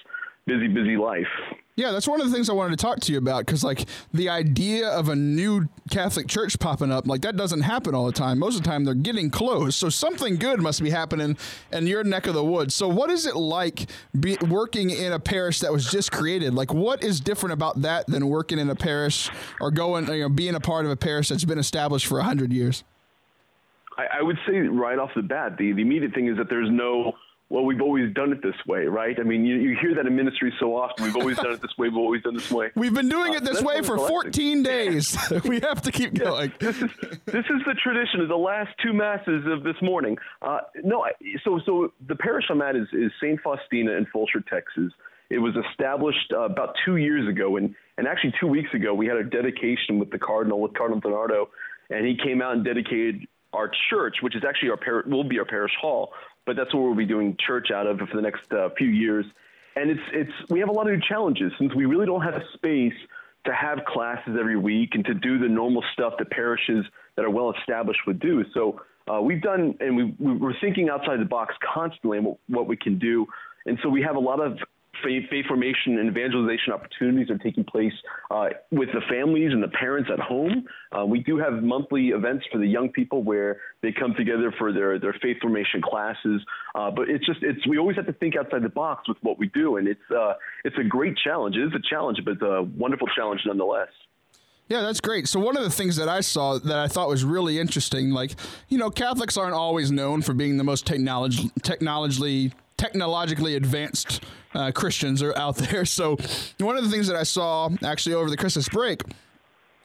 busy, busy life. Yeah, that's one of the things I wanted to talk to you about because, like, the idea of a new Catholic church popping up, like, that doesn't happen all the time. Most of the time, they're getting closed. So, something good must be happening in your neck of the woods. So, what is it like be, working in a parish that was just created? Like, what is different about that than working in a parish or going, you know, being a part of a parish that's been established for 100 years? I, I would say right off the bat, the, the immediate thing is that there's no well, we've always done it this way, right? I mean, you, you hear that in ministry so often. We've always done it this way. We've always done this way. We've been doing Uh, it this that's way for of 14 days. we have to keep going. this is this is the tradition of the last two masses of this morning. Uh, no, I, so so the parish I'm at is, is Saint Faustina in Fulshear, Texas. It was established uh, about two years ago, and and actually two weeks ago we had a dedication with the cardinal, with Cardinal DiNardo, and he came out and dedicated our church, which is actually our par- will be our parish hall, but that's what we'll be doing church out of for the next uh, few years. And it's it's we have a lot of new challenges since we really don't have space to have classes every week and to do the normal stuff that parishes that are well established would do. So uh, we've done, and we, we're thinking outside the box constantly on what, what we can do. And so we have a lot of faith, formation and evangelization opportunities are taking place uh, with the families and the parents at home. Uh, we do have monthly events for the young people where they come together for their, their faith formation classes. Uh, but it's just it's we always have to think outside the box with what we do, and it's uh, it's a great challenge. It is a challenge, but it's a wonderful challenge nonetheless. Yeah, that's great. So one of the things that I saw that I thought was really interesting, like you know, Catholics aren't always known for being the most technology technologically technologically advanced uh, Christians are out there. So one of the things that I saw actually over the Christmas break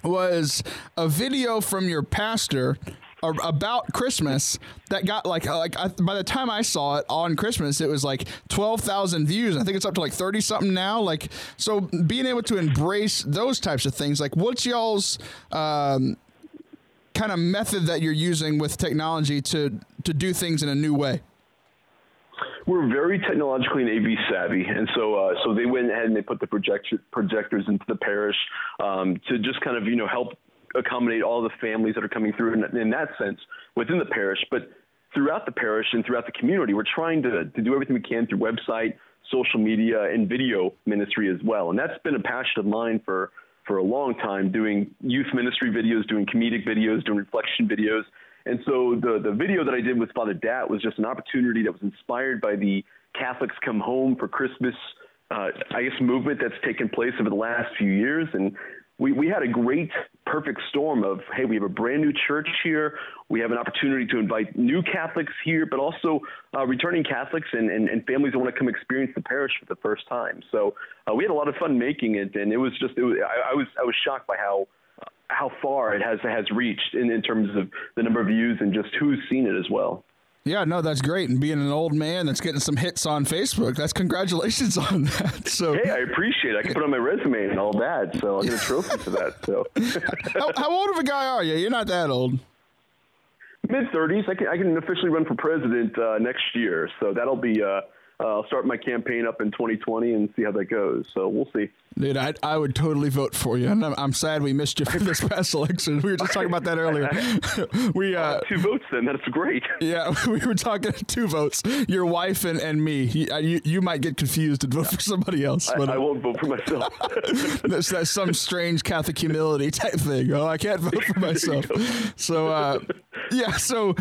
was a video from your pastor about Christmas that got like like I, by the time I saw it on Christmas, it was like twelve thousand views. I think it's up to like thirty something now. Like so, being able to embrace those types of things, like what's y'all's um, kind of method that you're using with technology to to do things in a new way? We're very technologically and AV savvy, and so uh, so they went ahead and they put the projector, projectors into the parish um, to just kind of you know help accommodate all the families that are coming through in, in that sense within the parish, but throughout the parish and throughout the community, we're trying to, to do everything we can through website, social media, and video ministry as well. And that's been a passion of mine for for a long time, doing youth ministry videos, doing comedic videos, doing reflection videos. And so the, the video that I did with Father Dat was just an opportunity that was inspired by the Catholics Come Home for Christmas, uh, I guess, movement that's taken place over the last few years. And we, we had a great, perfect storm of, hey, we have a brand new church here. We have an opportunity to invite new Catholics here, but also uh, returning Catholics and, and, and families that want to come experience the parish for the first time. So uh, we had a lot of fun making it, and it was just, it was, I, I was, I was shocked by how how far it has has reached in, in terms of the number of views and just who's seen it as well. Yeah, no, that's great. And being an old man that's getting some hits on Facebook, that's congratulations on that. So, hey, I appreciate it. I can put on my resume and all that. So I'll get a trophy for that. So, how, how old of a guy are you? You're not that old. Mid 30s. I can I can officially run for president uh, next year. So that'll be. Uh, I'll start my campaign up in 2020 and see how that goes. So we'll see. Dude, I, I would totally vote for you. And I'm, I'm sad we missed you for this past election. We were just talking about that earlier. we uh, two votes then. That's great. Yeah, we were talking two votes. Your wife and, and me. You, you, you might get confused and vote for somebody else. But I, I won't vote for myself. that's, that's some strange Catholic humility type thing. Oh, I can't vote for myself. So uh, yeah, so.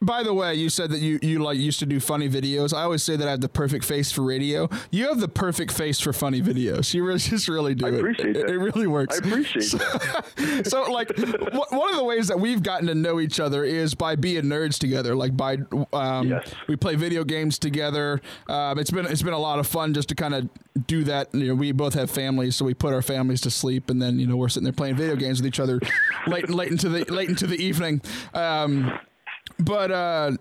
By the way, you said that you, you like used to do funny videos. I always say that I have the perfect face for radio. You have the perfect face for funny videos. You really, just really do I appreciate it. That. It, really works. I appreciate so, that. so, like, one of the ways that we've gotten to know each other is by being nerds together. Like, by um, yes. we play video games together. Um, it's been it's been a lot of fun just to kind of do that. You know, we both have families, so we put our families to sleep, and then you know we're sitting there playing video games with each other late late into the late into the evening. Um, but uh,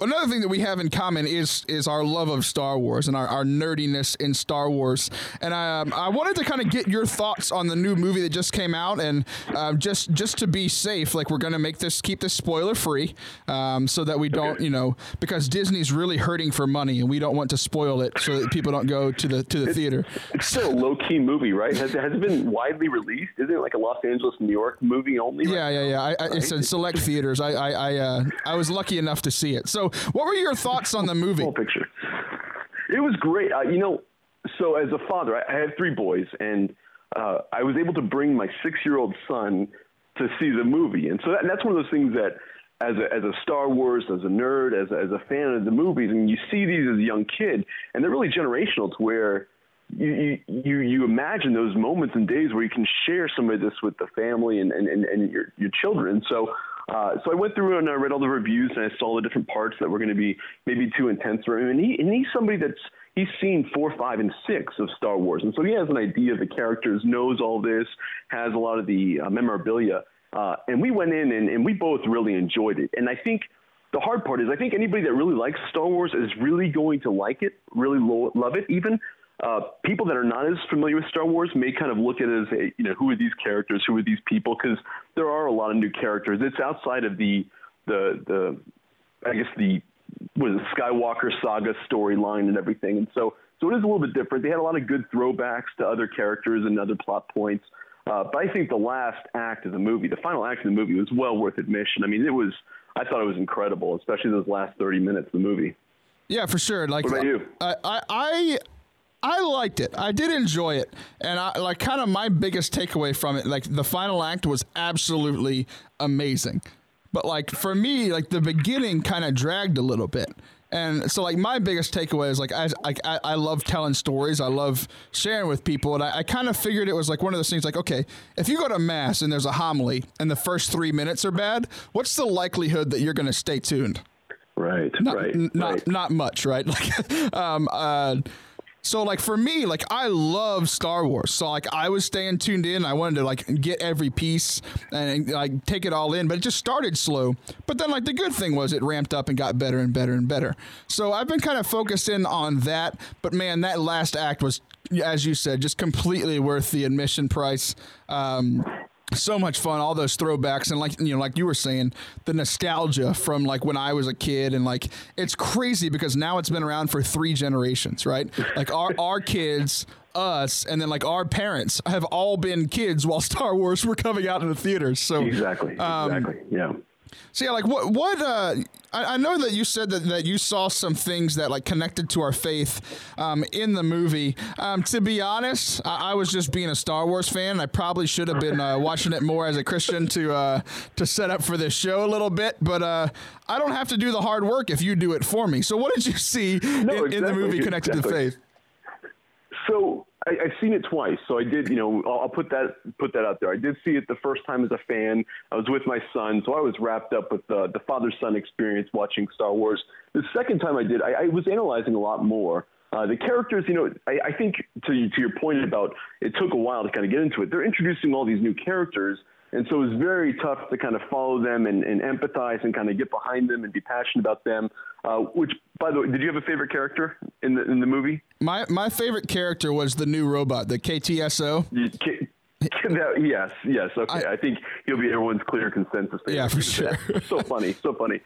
another thing that we have in common is is our love of Star Wars and our, our nerdiness in Star Wars. And I, um, I wanted to kind of get your thoughts on the new movie that just came out, and uh, just just to be safe, like we're gonna make this keep this spoiler free, um, so that we don't, Okay. you know, because Disney's really hurting for money, and we don't want to spoil it so that people don't go to the to the theater. It's still a low key movie, right? Has, has it been widely released? Isn't it like a Los Angeles, New York movie only? Yeah, yeah, yeah. I, I, it's in select theaters. I, I, I, uh, I was lucky enough to see it. So, what were your thoughts on the movie? Full picture. It was great. Uh, you know, so as a father, I, I have three boys, and uh, I was able to bring my six-year-old son to see the movie, and so that, that's one of those things that, as a, as a Star Wars, as a nerd, as a, as a fan of the movies, and you see these as a young kid, and they're really generational to where. You, you you imagine those moments and days where you can share some of this with the family and, and, and, and your, your children. So Uh, so I went through and I read all the reviews and I saw the different parts that were going to be maybe too intense for him. And, he, and he's somebody that's he's seen four, five, and six of Star Wars, and so he has an idea of the characters, knows all this, has a lot of the uh, memorabilia. Uh, and we went in and, and we both really enjoyed it. And I think the hard part is I think anybody that really likes Star Wars is really going to like it, really lo- love it, even. Uh, people that are not as familiar with Star Wars may kind of look at it as, a, you know, who are these characters? Who are these people? Because there are a lot of new characters. It's outside of the, the, the, I guess the, was Skywalker saga storyline and everything. And so, so it is a little bit different. They had a lot of good throwbacks to other characters and other plot points. Uh, but I think the last act of the movie, the final act of the movie, was well worth admission. I mean, it was. I thought it was incredible, especially those last thirty minutes of the movie. Yeah, for sure. Like, what about you? I, I, I liked it. I did enjoy it, and I like kind of my biggest takeaway from it. Like the final act was absolutely amazing, but like for me, like the beginning kind of dragged a little bit. And so, like, my biggest takeaway is like, I, like, I, I love telling stories. I love sharing with people. And I, I kind of figured it was like one of those things like, okay, if you go to Mass and there's a homily and the first three minutes are bad, what's the likelihood that you're going to stay tuned? Right, not, right, n- not, right. not much, right? Like, um, uh, so like for me, like I love Star Wars. So like I was staying tuned in. I wanted to like get every piece and like take it all in, but it just started slow. But then like the good thing was it ramped up and got better and better and better. So I've been kind of focused in on that. But man, that last act was, as you said, just completely worth the admission price. Um, so much fun all those throwbacks and like you know like you were saying the nostalgia from like when i was a kid and like it's crazy because now it's been around for three generations right like our our kids us and then like our parents have all been kids while star wars were coming out in the theaters so Exactly, um, exactly. Yeah. So yeah, like what what uh I, I know that you said that, that you saw some things that like connected to our faith um, in the movie. Um, to be honest, I, I was just being a Star Wars fan. I probably should have been uh, watching it more as a Christian to uh, to set up for this show a little bit. But uh, I don't have to do the hard work if you do it for me. So what did you see in, in the movie connected exactly. to faith? So I, I've seen it twice. So I did, you know, I'll, I'll put that put that out there. I did see it the first time as a fan. I was with my son, so I was wrapped up with the, the father son experience watching Star Wars. The second time I did, I, I was analyzing a lot more. Uh, the characters, you know, I, I think to to your point about it took a while to kind of get into it. They're introducing all these new characters, and so it was very tough to kind of follow them and, and empathize and kind of get behind them and be passionate about them. Uh, which, by the way, did you have a favorite character in the in the movie? My my favorite character was the new robot, the K-2SO. Ca- that- yes, yes. Okay, I, I- think he'll be everyone's clear consensus. Yeah, for sure. so funny, so funny.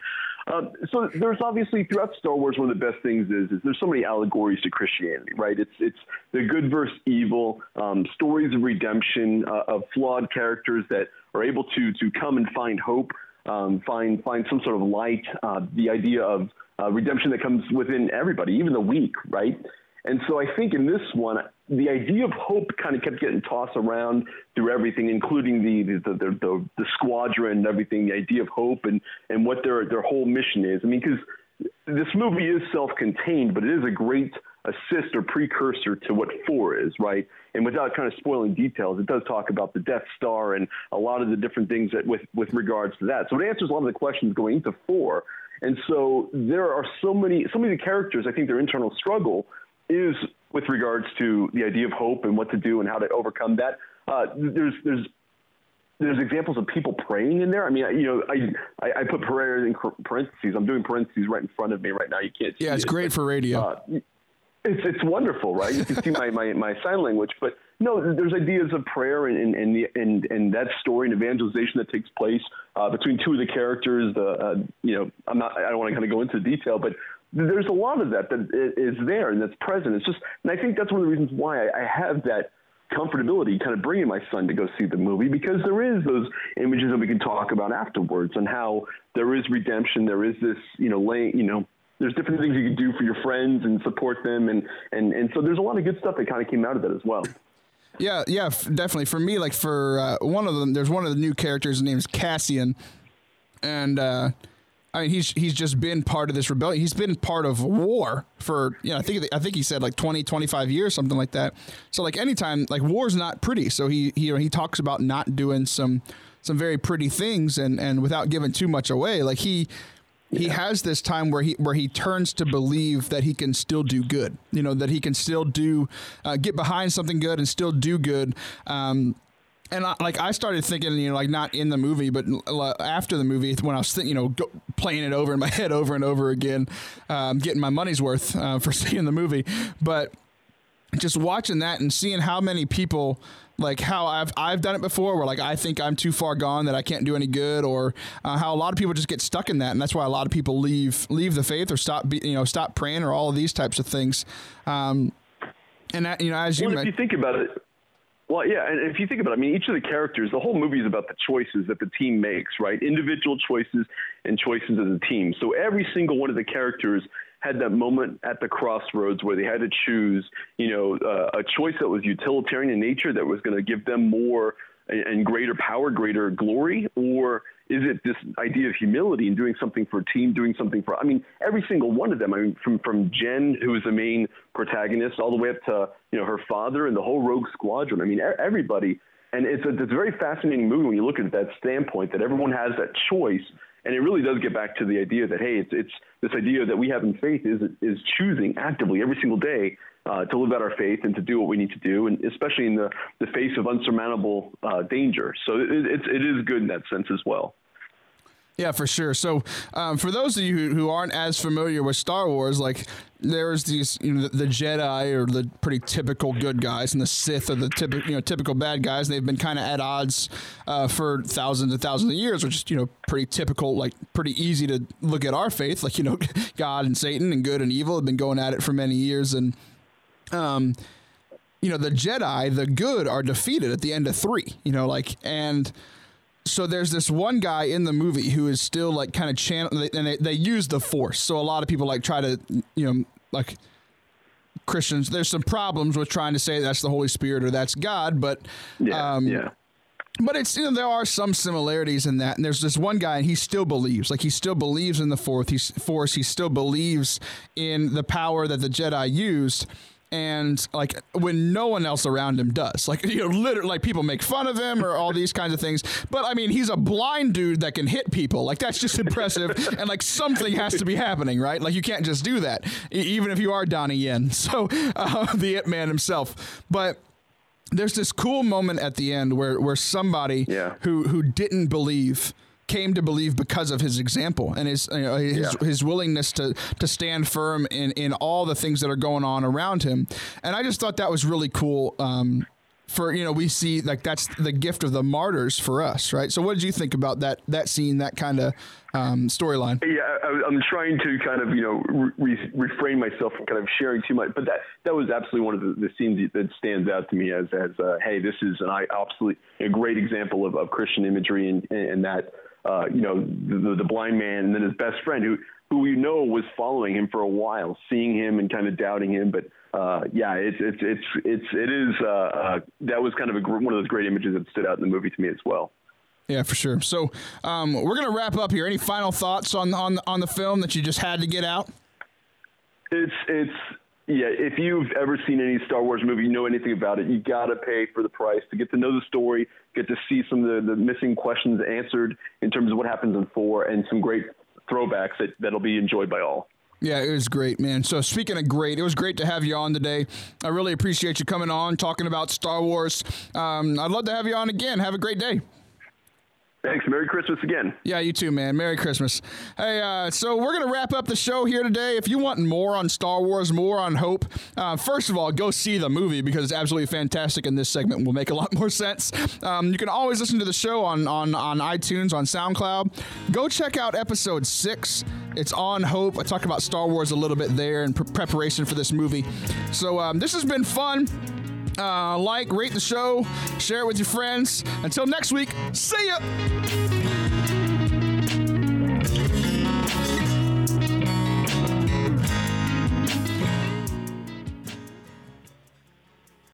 Um, so there's obviously throughout Star Wars, one of the best things is, is there's so many allegories to Christianity, right? It's it's the good versus evil, um, stories of redemption uh, of flawed characters that are able to to come and find hope, um, find find some sort of light. Uh, the idea of uh, redemption that comes within everybody, even the weak, right? And so I think in this one, the idea of hope kind of kept getting tossed around through everything, including the the, the, the, the squadron and everything. The idea of hope and, and what their their whole mission is. I mean, because this movie is self-contained, but it is a great assist or precursor to what four is, right? And without kind of spoiling details, it does talk about the Death Star and a lot of the different things that with with regards to that. So it answers a lot of the questions going into four. And so there are so many so many characters. I think their internal struggle is with regards to the idea of hope and what to do and how to overcome that. Uh, there's there's there's examples of people praying in there. I mean, you know, I I, I put prayer in parentheses. I'm doing parentheses right in front of me right now. You can't. See. Yeah, it's it, great but, for radio. Uh, it's it's wonderful, right? You can see my, my, my sign language, but no, there's ideas of prayer and and and the, and, and that story and evangelization that takes place uh, between two of the characters. The uh, you know, I'm not. I don't want to kind of go into detail, but there's a lot of that that is there and that's present. It's just, and I think that's one of the reasons why I, I have that comfortability kind of bringing my son to go see the movie because there is those images that we can talk about afterwards and how there is redemption there is this you know laying you know there's different things you can do for your friends and support them and and and so there's a lot of good stuff that kind of came out of that as well Yeah, yeah, f- definitely. For me, like for uh, one of them, there's one of the new characters. His name is Cassian, and uh, I mean he's he's just been part of this rebellion. He's been part of war for you know I think I think he said like 20, 25 years, something like that. So like anytime like war's not pretty. So he he he talks about not doing some some very pretty things, and and without giving too much away, like he he has this time where he where he turns to believe that he can still do good. You know that he can still do uh, get behind something good and still do good. Um, and I, like I started thinking, you know, like not in the movie, but after the movie, when I was, thinking, you know, go, playing it over in my head over and over again, um, getting my money's worth uh, for seeing the movie. But just watching that and seeing how many people like how I've I've done it before, where like I think I'm too far gone that I can't do any good, or uh, how a lot of people just get stuck in that, and that's why a lot of people leave leave the faith or stop be, you know stop praying or all of these types of things. Um, and that, you know, as you well, if you think about it, well, yeah, and if you think about it, I mean, each of the characters, the whole movie is about the choices that the team makes, right? Individual choices and choices as a team. So every single one of the characters had that moment at the crossroads where they had to choose, you know, uh, a choice that was utilitarian in nature that was going to give them more and greater power, greater glory, or is it this idea of humility and doing something for a team, doing something for? I mean, every single one of them. I mean, from from Jyn, who is the main protagonist, all the way up to you know her father and the whole Rogue Squadron. I mean, everybody. And it's a, it's a very fascinating movie when you look at that standpoint that everyone has that choice, and it really does get back to the idea that hey, it's it's this idea that we have in faith is is choosing actively every single day uh, to live out our faith and to do what we need to do, and especially in the, the face of unsurmountable uh, danger. So it, it is good in that sense as well. Yeah, for sure. So, um, for those of you who, aren't as familiar with Star Wars, like there's these, you know, the, the, Jedi are the pretty typical good guys, and the Sith are the typical, you know, typical bad guys. And they've been kind of at odds uh, for thousands and thousands of years, which is, you know, pretty typical, like pretty easy to look at our faith, like you know, God and Satan and good and evil have been going at it for many years, and um, you know, the Jedi, the good, are defeated at the end of three. You know, like and so there's this one guy in the movie who is still like kind of channel and they, they use the force. So a lot of people like try to you know like christians there's some problems with trying to say that's the holy spirit or that's god but yeah, um, yeah. but it's you know there are some similarities in that and there's this one guy and he still believes like he still believes in the fourth he's force he still believes in the power that the jedi used and like when no one else around him does. Like you know literally like people make fun of him or all these kinds of things. But i mean he's a blind dude that can hit people. Like that's just impressive. And like something has to be happening right? Like you can't just do that even if you are donnie yen. So uh, the it man himself. But there's this cool moment at the end where where somebody yeah. who who didn't believe came to believe because of his example and his you know, his, yeah. his willingness to to stand firm in in all the things that are going on around him. And I just thought that was really cool. Um, for you know, we see like that's the gift of the martyrs for us, right? So, what did you think about that that scene, that kind of um, storyline? Yeah, I, am trying to kind of you know re- refrain myself from kind of sharing too much, but that that was absolutely one of the, the scenes that stands out to me as as uh, hey, this is an absolutely a great example of, of Christian imagery and and that uh, you know, the, the blind man, and then his best friend, who who we know was following him for a while, seeing him and kind of doubting him. But uh, yeah, it's it's it's it's it is uh, uh, that was kind of a, one of those great images that stood out in the movie to me as well. Yeah, for sure. So um, we're gonna wrap up here. Any final thoughts on on on the film that you just had to get out? It's it's yeah, if you've ever seen any Star Wars movie, you know anything about it, you got to pay for the price to get to know the story, get to see some of the, the missing questions answered in terms of what happens in four, and some great throwbacks that, that'll be enjoyed by all. Yeah, it was great, man. So speaking of great, it was great to have you on today. I really appreciate you coming on, talking about Star Wars. Um, I'd love to have you on again. Have a great day. Thanks. Merry Christmas again. Yeah, you too, man. Merry Christmas. Hey, uh, so we're going to wrap up the show here today. If you want more on Star Wars, more on Hope, uh, first of all, go see the movie because it's absolutely fantastic, and this segment will make a lot more sense. Um, you can always listen to the show on, on, on iTunes, on SoundCloud. Go check out episode six. It's on Hope. I talk about Star Wars a little bit there in pre- preparation for this movie. So um, this has been fun. Uh, like, rate the show, share it with your friends. Until next week, see ya.